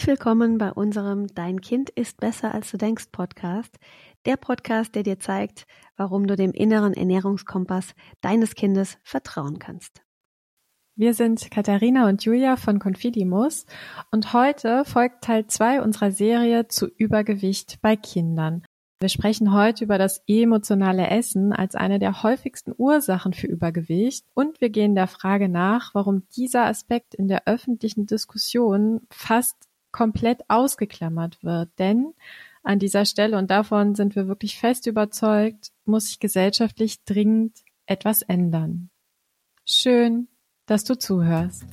Herzlich willkommen bei unserem Dein Kind ist besser als du denkst Podcast. Der Podcast, der dir zeigt, warum du dem inneren Ernährungskompass deines Kindes vertrauen kannst. Wir sind Katharina und Julia von Confidimus und heute folgt Teil 2 unserer Serie zu Übergewicht bei Kindern. Wir sprechen heute über das emotionale Essen als eine der häufigsten Ursachen für Übergewicht und wir gehen der Frage nach, warum dieser Aspekt in der öffentlichen Diskussion fast komplett ausgeklammert wird. Denn an dieser Stelle, und davon sind wir wirklich fest überzeugt, muss sich gesellschaftlich dringend etwas ändern. Schön, dass du zuhörst.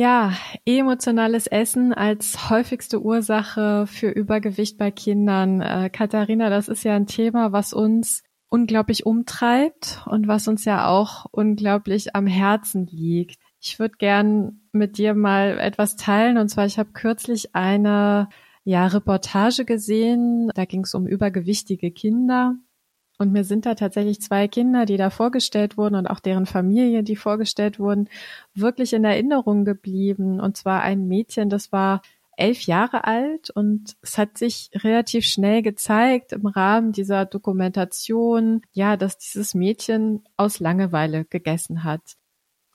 Ja, emotionales Essen als häufigste Ursache für Übergewicht bei Kindern. Äh, Katharina, das ist ja ein Thema, was uns unglaublich umtreibt und was uns ja auch unglaublich am Herzen liegt. Ich würde gern mit dir mal etwas teilen. Und zwar, ich habe kürzlich eine ja, Reportage gesehen. Da ging es um übergewichtige Kinder. Und mir sind da tatsächlich zwei Kinder, die da vorgestellt wurden und auch deren Familie, die vorgestellt wurden, wirklich in Erinnerung geblieben. Und zwar ein Mädchen, das war elf Jahre alt und es hat sich relativ schnell gezeigt im Rahmen dieser Dokumentation, ja, dass dieses Mädchen aus Langeweile gegessen hat.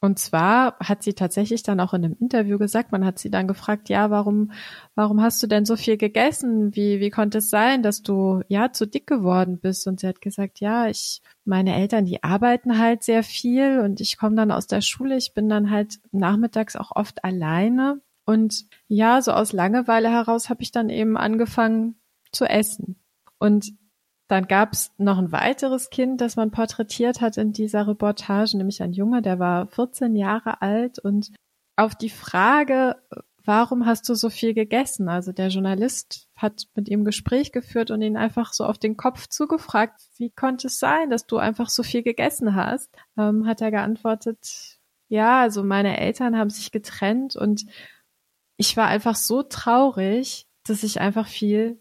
Und zwar hat sie tatsächlich dann auch in einem Interview gesagt, man hat sie dann gefragt, ja, warum, warum hast du denn so viel gegessen? Wie, wie konnte es sein, dass du, ja, zu dick geworden bist? Und sie hat gesagt, ja, ich, meine Eltern, die arbeiten halt sehr viel und ich komme dann aus der Schule, ich bin dann halt nachmittags auch oft alleine. Und ja, so aus Langeweile heraus habe ich dann eben angefangen zu essen. Und dann gab es noch ein weiteres Kind, das man porträtiert hat in dieser Reportage, nämlich ein Junge, der war 14 Jahre alt und auf die Frage, warum hast du so viel gegessen? Also der Journalist hat mit ihm Gespräch geführt und ihn einfach so auf den Kopf zugefragt, wie konnte es sein, dass du einfach so viel gegessen hast? Ähm, hat er geantwortet, ja, also meine Eltern haben sich getrennt und ich war einfach so traurig, dass ich einfach viel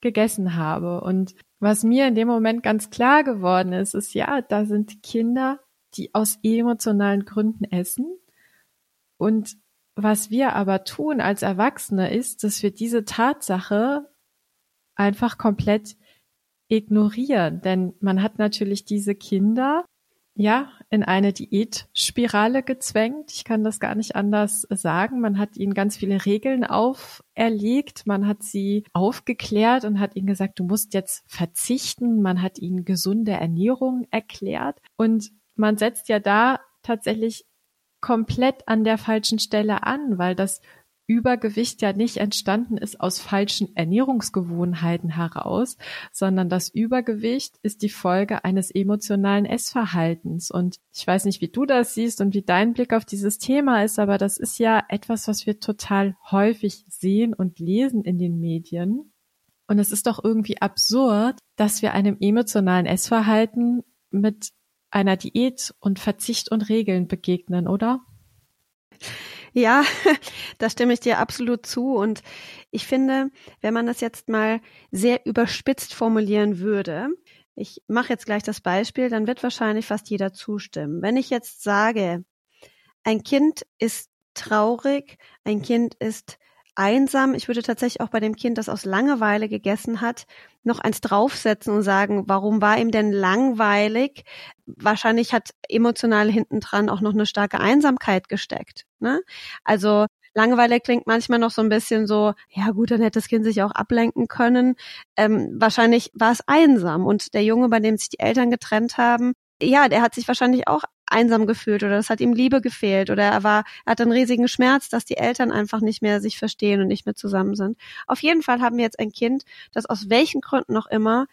gegessen habe. Und was mir in dem Moment ganz klar geworden ist, ist ja, da sind Kinder, die aus emotionalen Gründen essen. Und was wir aber tun als Erwachsene ist, dass wir diese Tatsache einfach komplett ignorieren. Denn man hat natürlich diese Kinder, ja, in eine Diätspirale gezwängt. Ich kann das gar nicht anders sagen. Man hat ihnen ganz viele Regeln auferlegt. Man hat sie aufgeklärt und hat ihnen gesagt, du musst jetzt verzichten. Man hat ihnen gesunde Ernährung erklärt. Und man setzt ja da tatsächlich komplett an der falschen Stelle an, weil das Übergewicht ja nicht entstanden ist aus falschen Ernährungsgewohnheiten heraus, sondern das Übergewicht ist die Folge eines emotionalen Essverhaltens. Und ich weiß nicht, wie du das siehst und wie dein Blick auf dieses Thema ist, aber das ist ja etwas, was wir total häufig sehen und lesen in den Medien. Und es ist doch irgendwie absurd, dass wir einem emotionalen Essverhalten mit einer Diät und Verzicht und Regeln begegnen, oder? Ja, da stimme ich dir absolut zu. Und ich finde, wenn man das jetzt mal sehr überspitzt formulieren würde, ich mache jetzt gleich das Beispiel, dann wird wahrscheinlich fast jeder zustimmen. Wenn ich jetzt sage, ein Kind ist traurig, ein Kind ist einsam. Ich würde tatsächlich auch bei dem Kind, das aus Langeweile gegessen hat, noch eins draufsetzen und sagen, warum war ihm denn langweilig? Wahrscheinlich hat emotional hintendran auch noch eine starke Einsamkeit gesteckt. Ne? Also Langeweile klingt manchmal noch so ein bisschen so, ja gut, dann hätte das Kind sich auch ablenken können. Ähm, wahrscheinlich war es einsam und der Junge, bei dem sich die Eltern getrennt haben, ja, der hat sich wahrscheinlich auch einsam gefühlt oder es hat ihm Liebe gefehlt oder er war, er hat einen riesigen Schmerz, dass die Eltern einfach nicht mehr sich verstehen und nicht mehr zusammen sind. Auf jeden Fall haben wir jetzt ein Kind, das aus welchen Gründen noch immer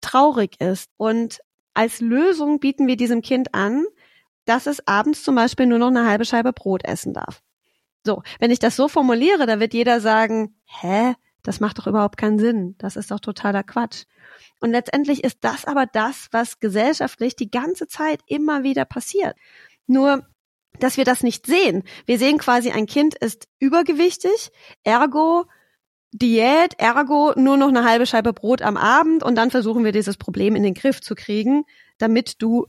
traurig ist und als Lösung bieten wir diesem Kind an, dass es abends zum Beispiel nur noch eine halbe Scheibe Brot essen darf. So, wenn ich das so formuliere, da wird jeder sagen, hä, das macht doch überhaupt keinen Sinn. Das ist doch totaler Quatsch. Und letztendlich ist das aber das, was gesellschaftlich die ganze Zeit immer wieder passiert. Nur, dass wir das nicht sehen. Wir sehen quasi, ein Kind ist übergewichtig, ergo Diät, ergo nur noch eine halbe Scheibe Brot am Abend und dann versuchen wir dieses Problem in den Griff zu kriegen, damit du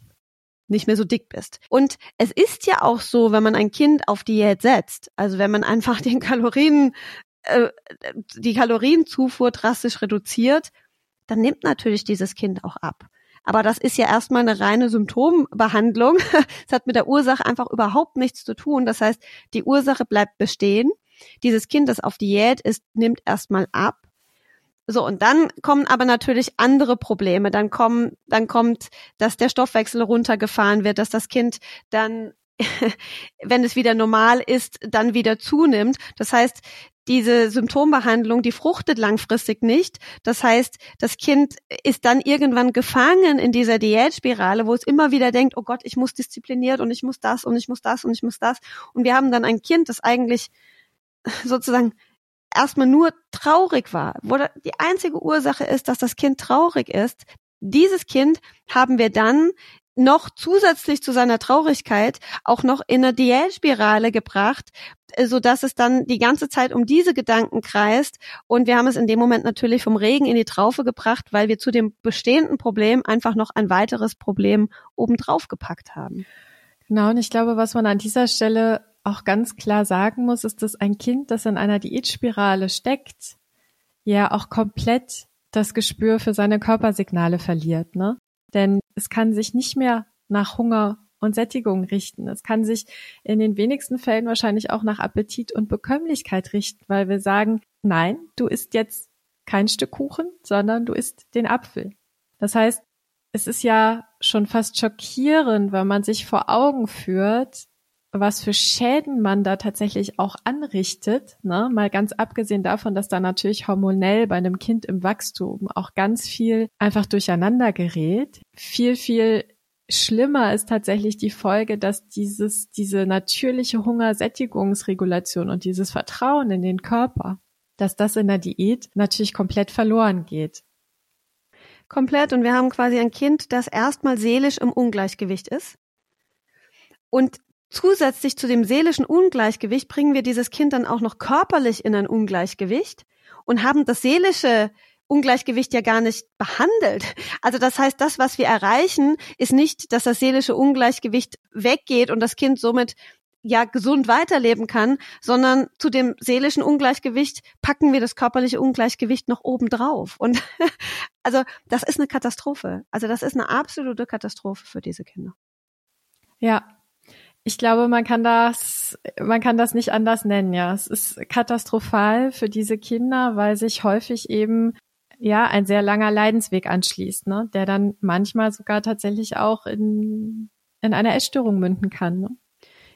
nicht mehr so dick bist. Und es ist ja auch so, wenn man ein Kind auf Diät setzt, also wenn man einfach den Kalorien, äh, die Kalorienzufuhr drastisch reduziert, dann nimmt natürlich dieses Kind auch ab. Aber das ist ja erstmal eine reine Symptombehandlung. Es hat mit der Ursache einfach überhaupt nichts zu tun. Das heißt, die Ursache bleibt bestehen. Dieses Kind, das auf Diät ist, nimmt erstmal ab. So, und dann kommen aber natürlich andere Probleme. Dann kommen, dann kommt, dass der Stoffwechsel runtergefahren wird, dass das Kind dann, wenn es wieder normal ist, dann wieder zunimmt. Das heißt, diese Symptombehandlung, die fruchtet langfristig nicht. Das heißt, das Kind ist dann irgendwann gefangen in dieser Diätspirale, wo es immer wieder denkt, oh Gott, ich muss diszipliniert und ich muss das und ich muss das und ich muss das. Und wir haben dann ein Kind, das eigentlich sozusagen erstmal nur traurig war, wo die einzige Ursache ist, dass das Kind traurig ist. Dieses Kind haben wir dann noch zusätzlich zu seiner Traurigkeit auch noch in eine Diätspirale gebracht, äh, so dass es dann die ganze Zeit um diese Gedanken kreist. Und wir haben es in dem Moment natürlich vom Regen in die Traufe gebracht, weil wir zu dem bestehenden Problem einfach noch ein weiteres Problem obendrauf gepackt haben. Genau, und ich glaube, was man an dieser Stelle auch ganz klar sagen muss, ist, dass ein Kind, das in einer Diätspirale steckt, ja auch komplett das Gespür für seine Körpersignale verliert, ne? Denn es kann sich nicht mehr nach Hunger und Sättigung richten. Es kann sich in den wenigsten Fällen wahrscheinlich auch nach Appetit und Bekömmlichkeit richten, weil wir sagen, nein, du isst jetzt kein Stück Kuchen, sondern du isst den Apfel. Das heißt, es ist ja schon fast schockierend, wenn man sich vor Augen führt, was für Schäden man da tatsächlich auch anrichtet, ne? mal ganz abgesehen davon, dass da natürlich hormonell bei einem Kind im Wachstum auch ganz viel einfach durcheinander gerät. Viel, viel schlimmer ist tatsächlich die Folge, dass dieses, diese natürliche Hungersättigungsregulation und dieses Vertrauen in den Körper, dass das in der Diät natürlich komplett verloren geht. Komplett. Und wir haben quasi ein Kind, das erstmal seelisch im Ungleichgewicht ist. Und Zusätzlich zu dem seelischen Ungleichgewicht bringen wir dieses Kind dann auch noch körperlich in ein Ungleichgewicht und haben das seelische Ungleichgewicht ja gar nicht behandelt. Also das heißt, das, was wir erreichen, ist nicht, dass das seelische Ungleichgewicht weggeht und das Kind somit ja gesund weiterleben kann, sondern zu dem seelischen Ungleichgewicht packen wir das körperliche Ungleichgewicht noch oben drauf. Und also das ist eine Katastrophe. Also das ist eine absolute Katastrophe für diese Kinder. Ja, ich glaube, man kann das, man kann das nicht anders nennen, ja. Es ist katastrophal für diese Kinder, weil sich häufig eben ja ein sehr langer Leidensweg anschließt, ne, der dann manchmal sogar tatsächlich auch in, in eine Essstörung münden kann. Ne?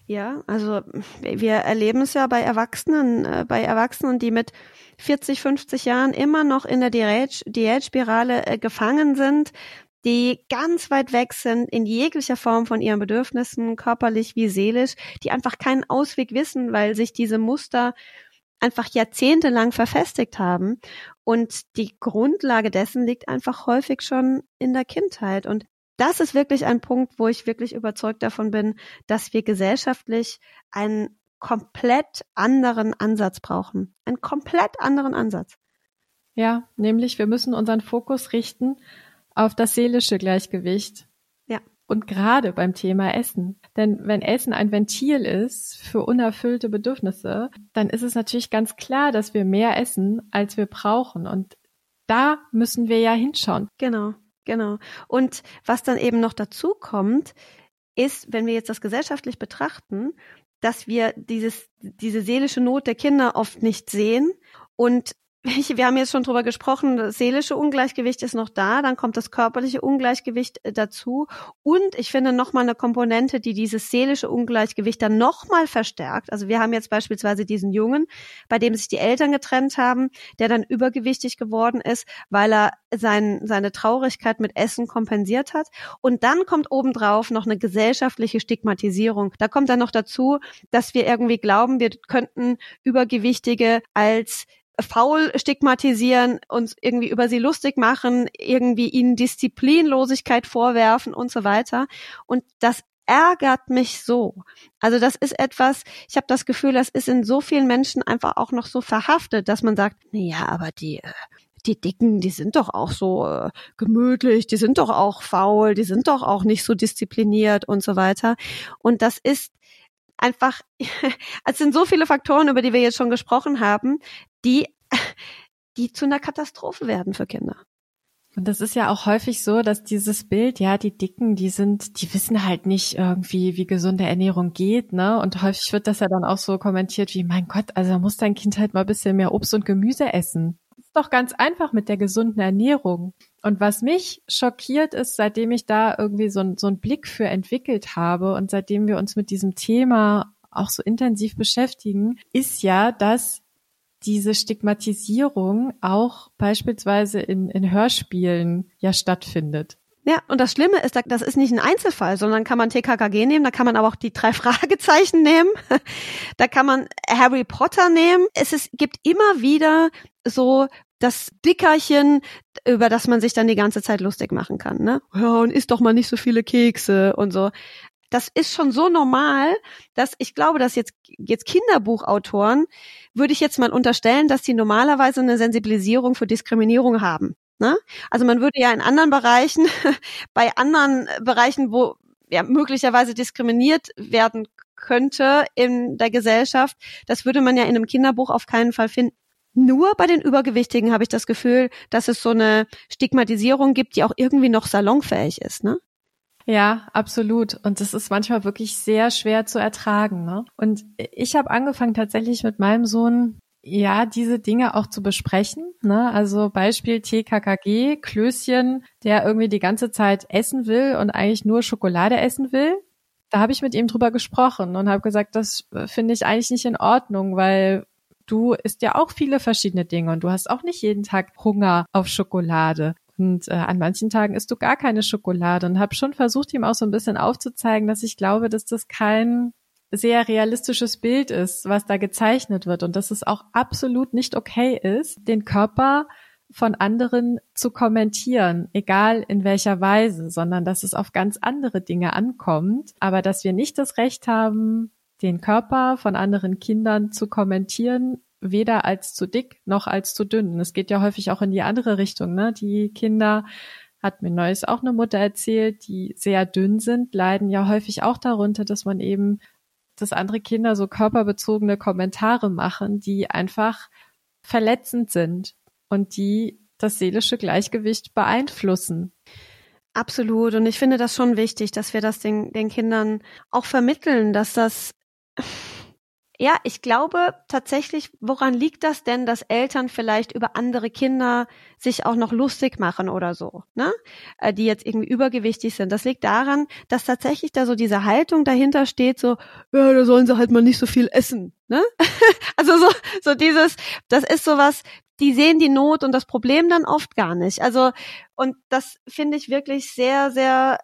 Ja, also wir erleben es ja bei Erwachsenen, äh, bei Erwachsenen, die mit 40, 50 Jahren immer noch in der Diät, Diätspirale äh, gefangen sind, die ganz weit weg sind in jeglicher Form von ihren Bedürfnissen, körperlich wie seelisch, die einfach keinen Ausweg wissen, weil sich diese Muster einfach jahrzehntelang verfestigt haben. Und die Grundlage dessen liegt einfach häufig schon in der Kindheit. Und das ist wirklich ein Punkt, wo ich wirklich überzeugt davon bin, dass wir gesellschaftlich einen komplett anderen Ansatz brauchen. Einen komplett anderen Ansatz. Ja, nämlich wir müssen unseren Fokus richten auf das seelische Gleichgewicht. Ja. Und gerade beim Thema Essen. Denn wenn Essen ein Ventil ist für unerfüllte Bedürfnisse, dann ist es natürlich ganz klar, dass wir mehr essen, als wir brauchen. Und da müssen wir ja hinschauen. Genau, genau. Und was dann eben noch dazu kommt, ist, wenn wir jetzt das gesellschaftlich betrachten, dass wir dieses, diese seelische Not der Kinder oft nicht sehen und wir haben jetzt schon drüber gesprochen, das seelische Ungleichgewicht ist noch da, dann kommt das körperliche Ungleichgewicht äh, dazu und ich finde nochmal eine Komponente, die dieses seelische Ungleichgewicht dann nochmal verstärkt. Also wir haben jetzt beispielsweise diesen Jungen, bei dem sich die Eltern getrennt haben, der dann übergewichtig geworden ist, weil er sein, seine Traurigkeit mit Essen kompensiert hat. Und dann kommt obendrauf noch eine gesellschaftliche Stigmatisierung. Da kommt dann noch dazu, dass wir irgendwie glauben, wir könnten Übergewichtige als faul stigmatisieren, uns irgendwie über sie lustig machen, irgendwie ihnen Disziplinlosigkeit vorwerfen und so weiter. Und das ärgert mich so. Also das ist etwas, ich habe das Gefühl, das ist in so vielen Menschen einfach auch noch so verhaftet, dass man sagt, ja, aber die äh, die Dicken, die sind doch auch so äh, gemütlich, die sind doch auch faul, die sind doch auch nicht so diszipliniert und so weiter. Und das ist einfach, es sind so viele Faktoren, über die wir jetzt schon gesprochen haben, die, die zu einer Katastrophe werden für Kinder. Und das ist ja auch häufig so, dass dieses Bild, ja, die Dicken, die sind, die wissen halt nicht irgendwie, wie gesunde Ernährung geht, ne? Und häufig wird das ja dann auch so kommentiert wie, mein Gott, also muss dein Kind halt mal ein bisschen mehr Obst und Gemüse essen doch ganz einfach mit der gesunden Ernährung. Und was mich schockiert ist, seitdem ich da irgendwie so, so einen Blick für entwickelt habe und seitdem wir uns mit diesem Thema auch so intensiv beschäftigen, ist ja, dass diese Stigmatisierung auch beispielsweise in, in Hörspielen ja stattfindet. Ja, und das Schlimme ist, das ist nicht ein Einzelfall, sondern kann man TKKG nehmen, da kann man aber auch die drei Fragezeichen nehmen, da kann man Harry Potter nehmen. Es ist, gibt immer wieder so das Dickerchen, über das man sich dann die ganze Zeit lustig machen kann, ne? Ja, und isst doch mal nicht so viele Kekse und so. Das ist schon so normal, dass ich glaube, dass jetzt, jetzt Kinderbuchautoren, würde ich jetzt mal unterstellen, dass die normalerweise eine Sensibilisierung für Diskriminierung haben. Ne? Also man würde ja in anderen Bereichen, bei anderen Bereichen, wo ja möglicherweise diskriminiert werden könnte in der Gesellschaft, das würde man ja in einem Kinderbuch auf keinen Fall finden. Nur bei den Übergewichtigen habe ich das Gefühl, dass es so eine Stigmatisierung gibt, die auch irgendwie noch salonfähig ist, ne? Ja, absolut. Und das ist manchmal wirklich sehr schwer zu ertragen. Ne? Und ich habe angefangen tatsächlich mit meinem Sohn ja, diese Dinge auch zu besprechen. Ne? Also Beispiel TKKG, Klößchen, der irgendwie die ganze Zeit essen will und eigentlich nur Schokolade essen will. Da habe ich mit ihm drüber gesprochen und habe gesagt, das äh, finde ich eigentlich nicht in Ordnung, weil du isst ja auch viele verschiedene Dinge und du hast auch nicht jeden Tag Hunger auf Schokolade. Und äh, an manchen Tagen isst du gar keine Schokolade und habe schon versucht, ihm auch so ein bisschen aufzuzeigen, dass ich glaube, dass das kein sehr realistisches Bild ist, was da gezeichnet wird und dass es auch absolut nicht okay ist, den Körper von anderen zu kommentieren, egal in welcher Weise, sondern dass es auf ganz andere Dinge ankommt, aber dass wir nicht das Recht haben, den Körper von anderen Kindern zu kommentieren, weder als zu dick noch als zu dünn. Es geht ja häufig auch in die andere Richtung. Ne? Die Kinder, hat mir neues auch eine Mutter erzählt, die sehr dünn sind, leiden ja häufig auch darunter, dass man eben dass andere Kinder so körperbezogene Kommentare machen, die einfach verletzend sind und die das seelische Gleichgewicht beeinflussen. Absolut. Und ich finde das schon wichtig, dass wir das den, den Kindern auch vermitteln, dass das ja, ich glaube tatsächlich, woran liegt das denn, dass Eltern vielleicht über andere Kinder sich auch noch lustig machen oder so, ne? Äh, die jetzt irgendwie übergewichtig sind. Das liegt daran, dass tatsächlich da so diese Haltung dahinter steht, so, ja, da sollen sie halt mal nicht so viel essen, ne? also so, so dieses, das ist sowas, die sehen die Not und das Problem dann oft gar nicht. Also, und das finde ich wirklich sehr, sehr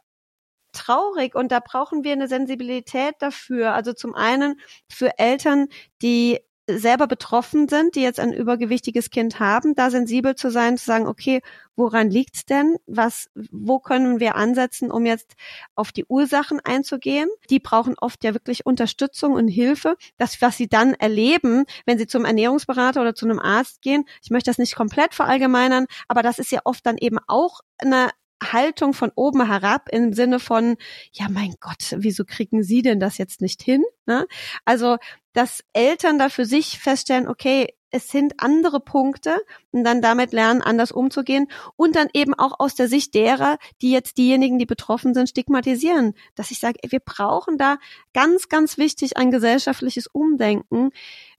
traurig und da brauchen wir eine Sensibilität dafür. Also zum einen für Eltern, die selber betroffen sind, die jetzt ein übergewichtiges Kind haben, da sensibel zu sein, zu sagen, okay, woran liegt's denn? Was, wo können wir ansetzen, um jetzt auf die Ursachen einzugehen? Die brauchen oft ja wirklich Unterstützung und Hilfe. Das, was sie dann erleben, wenn sie zum Ernährungsberater oder zu einem Arzt gehen, ich möchte das nicht komplett verallgemeinern, aber das ist ja oft dann eben auch eine Haltung von oben herab im Sinne von, ja mein Gott, wieso kriegen Sie denn das jetzt nicht hin? Ne? Also, dass Eltern da für sich feststellen, okay, es sind andere Punkte und dann damit lernen, anders umzugehen und dann eben auch aus der Sicht derer, die jetzt diejenigen, die betroffen sind, stigmatisieren. Dass ich sage, wir brauchen da ganz, ganz wichtig ein gesellschaftliches Umdenken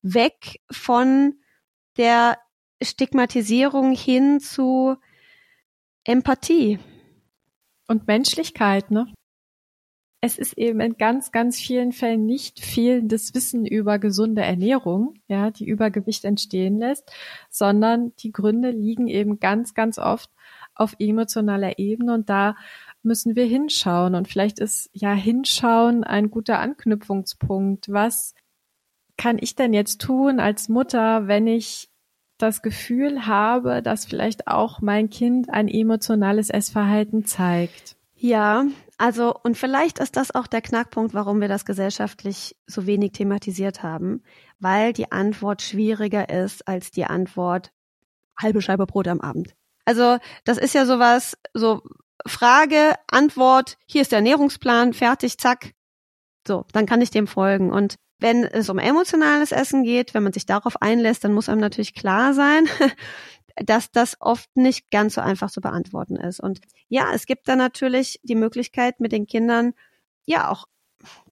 weg von der Stigmatisierung hin zu Empathie. Und Menschlichkeit, ne? Es ist eben in ganz, ganz vielen Fällen nicht fehlendes Wissen über gesunde Ernährung, ja, die Übergewicht entstehen lässt, sondern die Gründe liegen eben ganz, ganz oft auf emotionaler Ebene und da müssen wir hinschauen und vielleicht ist ja hinschauen ein guter Anknüpfungspunkt. Was kann ich denn jetzt tun als Mutter, wenn ich das Gefühl habe, dass vielleicht auch mein Kind ein emotionales Essverhalten zeigt. Ja, also und vielleicht ist das auch der Knackpunkt, warum wir das gesellschaftlich so wenig thematisiert haben, weil die Antwort schwieriger ist als die Antwort halbe Scheibe Brot am Abend. Also das ist ja sowas, so Frage, Antwort, hier ist der Ernährungsplan, fertig, zack. So, dann kann ich dem folgen. Und wenn es um emotionales Essen geht, wenn man sich darauf einlässt, dann muss einem natürlich klar sein, dass das oft nicht ganz so einfach zu beantworten ist. Und ja, es gibt da natürlich die Möglichkeit, mit den Kindern ja auch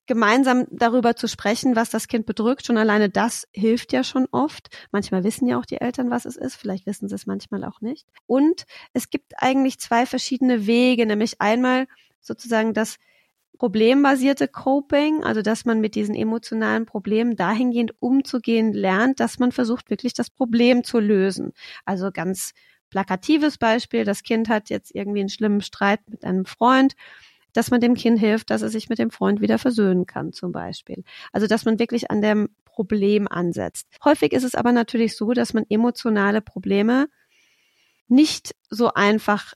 gemeinsam darüber zu sprechen, was das Kind bedrückt. Schon alleine das hilft ja schon oft. Manchmal wissen ja auch die Eltern, was es ist. Vielleicht wissen sie es manchmal auch nicht. Und es gibt eigentlich zwei verschiedene Wege, nämlich einmal sozusagen das problembasierte Coping, also dass man mit diesen emotionalen Problemen dahingehend umzugehen lernt, dass man versucht, wirklich das Problem zu lösen. Also ganz plakatives Beispiel, das Kind hat jetzt irgendwie einen schlimmen Streit mit einem Freund, dass man dem Kind hilft, dass er sich mit dem Freund wieder versöhnen kann, zum Beispiel. Also dass man wirklich an dem Problem ansetzt. Häufig ist es aber natürlich so, dass man emotionale Probleme nicht so einfach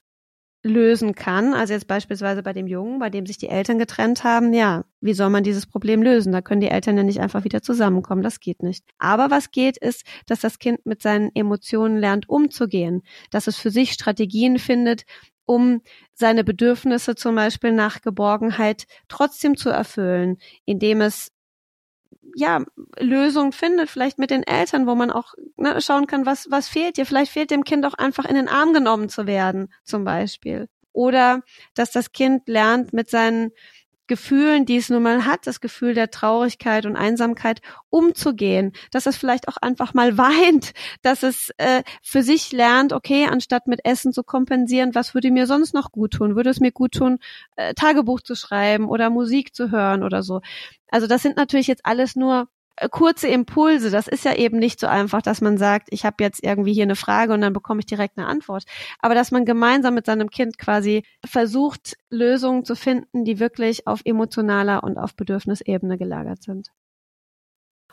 lösen kann. Also jetzt beispielsweise bei dem Jungen, bei dem sich die Eltern getrennt haben, ja, wie soll man dieses Problem lösen? Da können die Eltern ja nicht einfach wieder zusammenkommen, das geht nicht. Aber was geht ist, dass das Kind mit seinen Emotionen lernt umzugehen, dass es für sich Strategien findet, um seine Bedürfnisse zum Beispiel nach Geborgenheit trotzdem zu erfüllen, indem es ja, Lösungen findet, vielleicht mit den Eltern, wo man auch ne, schauen kann, was, was fehlt dir. Vielleicht fehlt dem Kind auch einfach in den Arm genommen zu werden, zum Beispiel. Oder dass das Kind lernt, mit seinen Gefühlen, die es nun mal hat, das Gefühl der Traurigkeit und Einsamkeit umzugehen, dass es vielleicht auch einfach mal weint, dass es äh, für sich lernt, okay, anstatt mit Essen zu kompensieren, was würde mir sonst noch gut tun? Würde es mir gut tun, äh, Tagebuch zu schreiben oder Musik zu hören oder so? Also das sind natürlich jetzt alles nur kurze Impulse. Das ist ja eben nicht so einfach, dass man sagt, ich habe jetzt irgendwie hier eine Frage und dann bekomme ich direkt eine Antwort. Aber dass man gemeinsam mit seinem Kind quasi versucht, Lösungen zu finden, die wirklich auf emotionaler und auf Bedürfnisebene gelagert sind.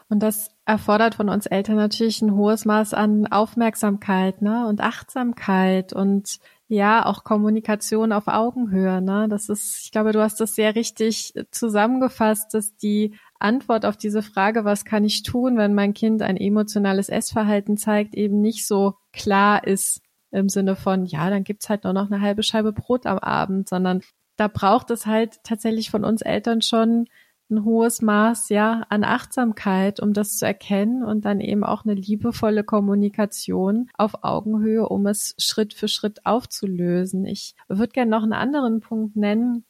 Und das erfordert von uns Eltern natürlich ein hohes Maß an Aufmerksamkeit ne? und Achtsamkeit und ja, auch Kommunikation auf Augenhöhe. Ne? Das ist, ich glaube, du hast das sehr richtig zusammengefasst, dass die Antwort auf diese Frage, was kann ich tun, wenn mein Kind ein emotionales Essverhalten zeigt, eben nicht so klar ist im Sinne von, ja, dann gibt's halt nur noch eine halbe Scheibe Brot am Abend, sondern da braucht es halt tatsächlich von uns Eltern schon ein hohes Maß ja an Achtsamkeit, um das zu erkennen und dann eben auch eine liebevolle Kommunikation auf Augenhöhe, um es Schritt für Schritt aufzulösen. Ich würde gerne noch einen anderen Punkt nennen.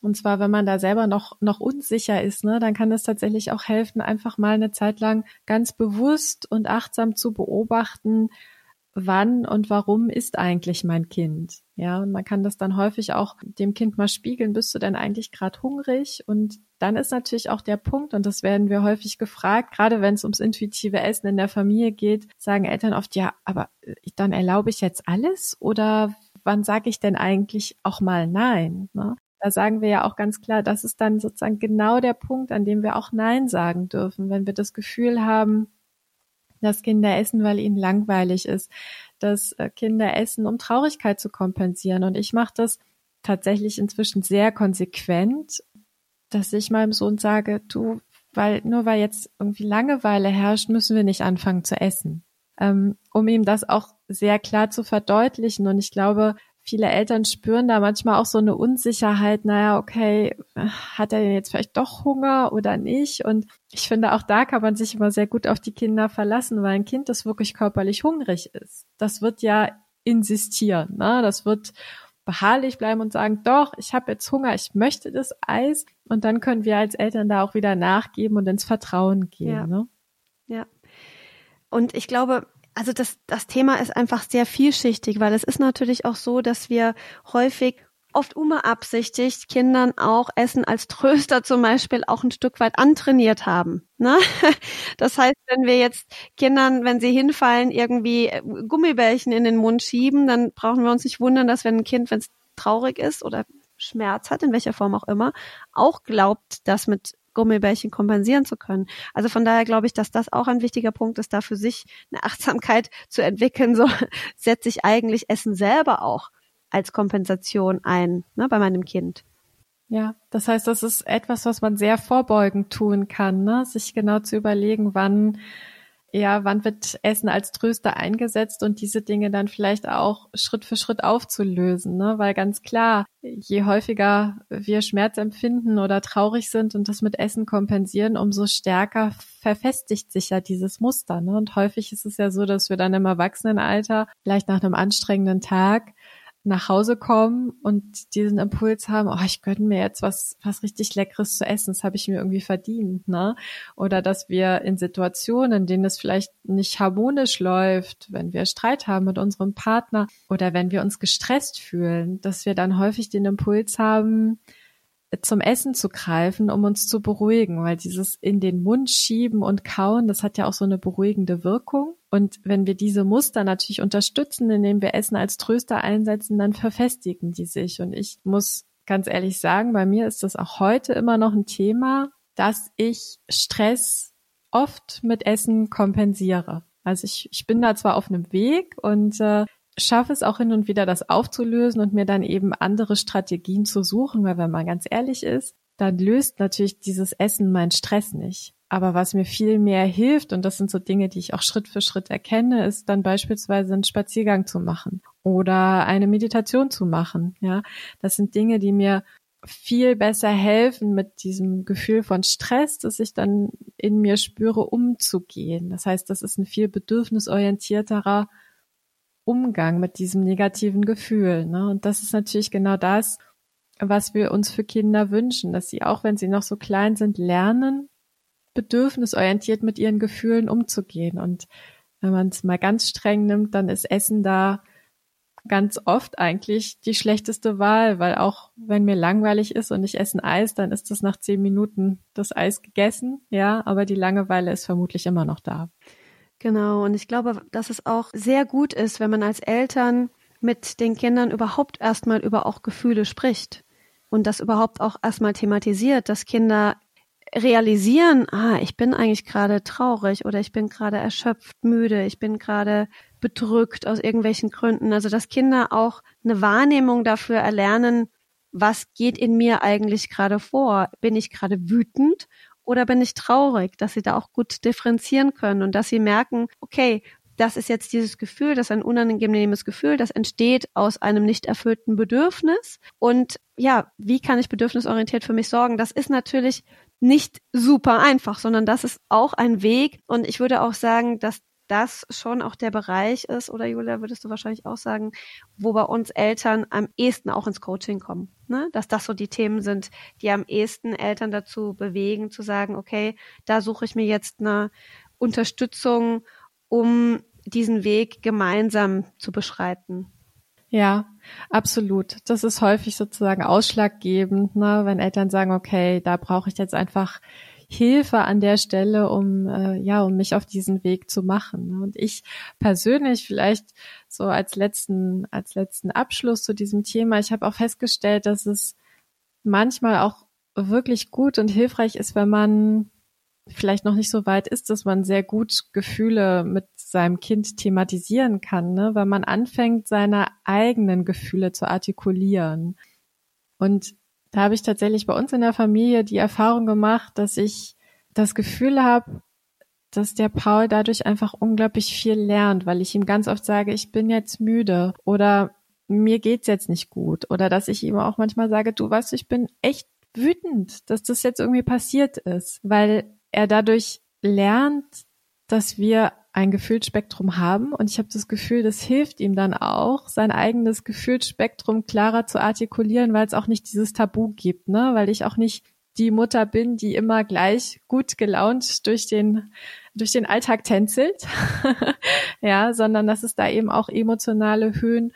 Und zwar, wenn man da selber noch, noch unsicher ist, ne, dann kann es tatsächlich auch helfen, einfach mal eine Zeit lang ganz bewusst und achtsam zu beobachten, wann und warum ist eigentlich mein Kind? Ja, und man kann das dann häufig auch dem Kind mal spiegeln, bist du denn eigentlich gerade hungrig? Und dann ist natürlich auch der Punkt, und das werden wir häufig gefragt, gerade wenn es ums intuitive Essen in der Familie geht, sagen Eltern oft, ja, aber äh, dann erlaube ich jetzt alles oder wann sage ich denn eigentlich auch mal Nein? Ne? Da sagen wir ja auch ganz klar, das ist dann sozusagen genau der Punkt, an dem wir auch Nein sagen dürfen, wenn wir das Gefühl haben, dass Kinder essen, weil ihnen langweilig ist, dass äh, Kinder essen, um Traurigkeit zu kompensieren. Und ich mache das tatsächlich inzwischen sehr konsequent, dass ich meinem Sohn sage, du, weil nur weil jetzt irgendwie Langeweile herrscht, müssen wir nicht anfangen zu essen. Ähm, um ihm das auch sehr klar zu verdeutlichen. Und ich glaube, viele Eltern spüren da manchmal auch so eine Unsicherheit, naja, okay, hat er jetzt vielleicht doch Hunger oder nicht? Und ich finde, auch da kann man sich immer sehr gut auf die Kinder verlassen, weil ein Kind, das wirklich körperlich hungrig ist, das wird ja insistieren, ne? das wird beharrlich bleiben und sagen, doch, ich habe jetzt Hunger, ich möchte das Eis. Und dann können wir als Eltern da auch wieder nachgeben und ins Vertrauen gehen. Ja. Ne? ja. Und ich glaube, also das, das Thema ist einfach sehr vielschichtig, weil es ist natürlich auch so, dass wir häufig oft unbeabsichtigt Kindern auch Essen als Tröster zum Beispiel auch ein Stück weit antrainiert haben. Ne? Das heißt, wenn wir jetzt Kindern, wenn sie hinfallen, irgendwie äh, Gummibärchen in den Mund schieben, dann brauchen wir uns nicht wundern, dass wenn ein Kind, wenn es traurig ist oder Schmerz hat, in welcher Form auch immer, auch glaubt, dass mit Gummibärchen kompensieren zu können. Also von daher glaube ich, dass das auch ein wichtiger Punkt ist, da für sich eine Achtsamkeit zu entwickeln. So setze ich eigentlich Essen selber auch als Kompensation ein ne, bei meinem Kind. Ja, das heißt, das ist etwas, was man sehr vorbeugend tun kann, ne? sich genau zu überlegen, wann ja, wann wird Essen als Tröster eingesetzt und diese Dinge dann vielleicht auch Schritt für Schritt aufzulösen, ne? Weil ganz klar, je häufiger wir Schmerz empfinden oder traurig sind und das mit Essen kompensieren, umso stärker verfestigt sich ja dieses Muster, ne? Und häufig ist es ja so, dass wir dann im Erwachsenenalter, vielleicht nach einem anstrengenden Tag, nach Hause kommen und diesen Impuls haben, oh, ich gönne mir jetzt was, was richtig Leckeres zu essen, das habe ich mir irgendwie verdient, ne? Oder dass wir in Situationen, in denen es vielleicht nicht harmonisch läuft, wenn wir Streit haben mit unserem Partner oder wenn wir uns gestresst fühlen, dass wir dann häufig den Impuls haben, zum Essen zu greifen, um uns zu beruhigen, weil dieses in den Mund schieben und kauen, das hat ja auch so eine beruhigende Wirkung. Und wenn wir diese Muster natürlich unterstützen, indem wir Essen als Tröster einsetzen, dann verfestigen die sich. Und ich muss ganz ehrlich sagen, bei mir ist das auch heute immer noch ein Thema, dass ich Stress oft mit Essen kompensiere. Also ich, ich bin da zwar auf einem Weg und äh, schaffe es auch hin und wieder, das aufzulösen und mir dann eben andere Strategien zu suchen, weil wenn man ganz ehrlich ist, dann löst natürlich dieses Essen meinen Stress nicht. Aber was mir viel mehr hilft, und das sind so Dinge, die ich auch Schritt für Schritt erkenne, ist dann beispielsweise einen Spaziergang zu machen oder eine Meditation zu machen. Ja, das sind Dinge, die mir viel besser helfen, mit diesem Gefühl von Stress, das ich dann in mir spüre, umzugehen. Das heißt, das ist ein viel bedürfnisorientierterer Umgang mit diesem negativen Gefühl. Ne? Und das ist natürlich genau das, was wir uns für Kinder wünschen, dass sie auch, wenn sie noch so klein sind, lernen, bedürfnisorientiert mit ihren Gefühlen umzugehen. Und wenn man es mal ganz streng nimmt, dann ist Essen da ganz oft eigentlich die schlechteste Wahl, weil auch wenn mir langweilig ist und ich esse ein Eis, dann ist das nach zehn Minuten das Eis gegessen, ja, aber die Langeweile ist vermutlich immer noch da. Genau, und ich glaube, dass es auch sehr gut ist, wenn man als Eltern mit den Kindern überhaupt erstmal über auch Gefühle spricht und das überhaupt auch erstmal thematisiert, dass Kinder realisieren, ah, ich bin eigentlich gerade traurig oder ich bin gerade erschöpft, müde, ich bin gerade bedrückt aus irgendwelchen Gründen. Also dass Kinder auch eine Wahrnehmung dafür erlernen, was geht in mir eigentlich gerade vor? Bin ich gerade wütend oder bin ich traurig, dass sie da auch gut differenzieren können und dass sie merken, okay, das ist jetzt dieses Gefühl, das ist ein unangenehmes Gefühl, das entsteht aus einem nicht erfüllten Bedürfnis. Und ja, wie kann ich bedürfnisorientiert für mich sorgen? Das ist natürlich nicht super einfach, sondern das ist auch ein Weg. Und ich würde auch sagen, dass das schon auch der Bereich ist, oder Julia, würdest du wahrscheinlich auch sagen, wo bei uns Eltern am ehesten auch ins Coaching kommen. Ne? Dass das so die Themen sind, die am ehesten Eltern dazu bewegen, zu sagen, okay, da suche ich mir jetzt eine Unterstützung, um diesen Weg gemeinsam zu beschreiten. Ja, absolut. Das ist häufig sozusagen ausschlaggebend, ne? wenn Eltern sagen, okay, da brauche ich jetzt einfach Hilfe an der Stelle, um äh, ja, um mich auf diesen Weg zu machen. Ne? Und ich persönlich vielleicht so als letzten als letzten Abschluss zu diesem Thema, ich habe auch festgestellt, dass es manchmal auch wirklich gut und hilfreich ist, wenn man vielleicht noch nicht so weit ist, dass man sehr gut Gefühle mit seinem Kind thematisieren kann, ne? weil man anfängt, seine eigenen Gefühle zu artikulieren. Und da habe ich tatsächlich bei uns in der Familie die Erfahrung gemacht, dass ich das Gefühl habe, dass der Paul dadurch einfach unglaublich viel lernt, weil ich ihm ganz oft sage, ich bin jetzt müde oder mir geht's jetzt nicht gut oder dass ich ihm auch manchmal sage, du weißt, ich bin echt wütend, dass das jetzt irgendwie passiert ist, weil er dadurch lernt, dass wir ein Gefühlsspektrum haben und ich habe das Gefühl, das hilft ihm dann auch, sein eigenes Gefühlsspektrum klarer zu artikulieren, weil es auch nicht dieses Tabu gibt, ne? Weil ich auch nicht die Mutter bin, die immer gleich gut gelaunt durch den durch den Alltag tänzelt, ja, sondern dass es da eben auch emotionale Höhen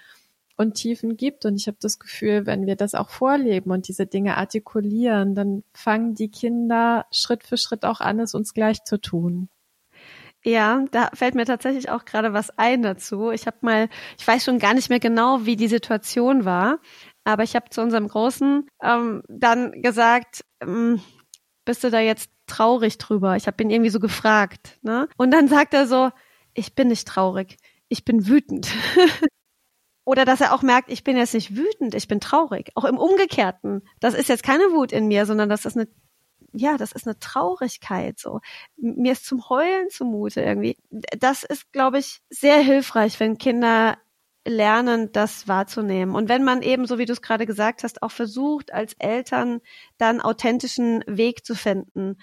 und Tiefen gibt. Und ich habe das Gefühl, wenn wir das auch vorleben und diese Dinge artikulieren, dann fangen die Kinder Schritt für Schritt auch an, es uns gleich zu tun. Ja, da fällt mir tatsächlich auch gerade was ein dazu. Ich habe mal, ich weiß schon gar nicht mehr genau, wie die Situation war, aber ich habe zu unserem Großen ähm, dann gesagt, ähm, bist du da jetzt traurig drüber? Ich habe ihn irgendwie so gefragt, ne? Und dann sagt er so, ich bin nicht traurig, ich bin wütend. Oder dass er auch merkt, ich bin jetzt nicht wütend, ich bin traurig. Auch im Umgekehrten. Das ist jetzt keine Wut in mir, sondern das ist eine, ja, das ist eine Traurigkeit, so. Mir ist zum Heulen zumute irgendwie. Das ist, glaube ich, sehr hilfreich, wenn Kinder lernen, das wahrzunehmen. Und wenn man eben, so wie du es gerade gesagt hast, auch versucht, als Eltern dann authentischen Weg zu finden.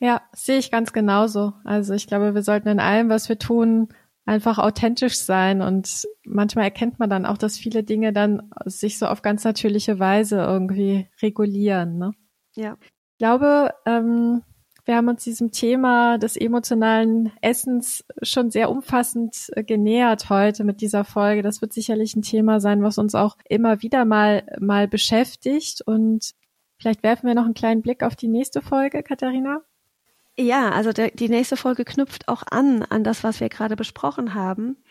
Ja, sehe ich ganz genauso. Also ich glaube, wir sollten in allem, was wir tun, einfach authentisch sein und manchmal erkennt man dann auch, dass viele Dinge dann sich so auf ganz natürliche Weise irgendwie regulieren. Ne? Ja. Ich glaube, ähm, wir haben uns diesem Thema des emotionalen Essens schon sehr umfassend äh, genähert heute mit dieser Folge. Das wird sicherlich ein Thema sein, was uns auch immer wieder mal, mal beschäftigt. Und vielleicht werfen wir noch einen kleinen Blick auf die nächste Folge, Katharina. Ja, also der, die nächste Folge knüpft auch an, an das, was wir gerade besprochen haben,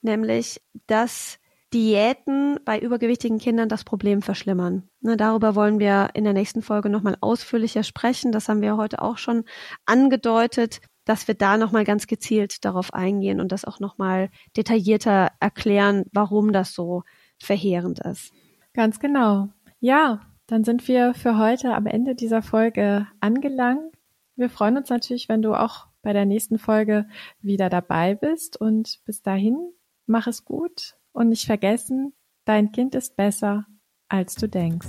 nämlich, dass Diäten bei übergewichtigen Kindern das Problem verschlimmern. Ne, darüber wollen wir in der nächsten Folge nochmal ausführlicher sprechen. Das haben wir heute auch schon angedeutet, dass wir da nochmal ganz gezielt darauf eingehen und das auch nochmal detaillierter erklären, warum das so verheerend ist. Ganz genau. Ja, dann sind wir für heute am Ende dieser Folge angelangt. Wir freuen uns natürlich, wenn du auch bei der nächsten Folge wieder dabei bist. Und bis dahin, mach es gut und nicht vergessen, dein Kind ist besser, als du denkst.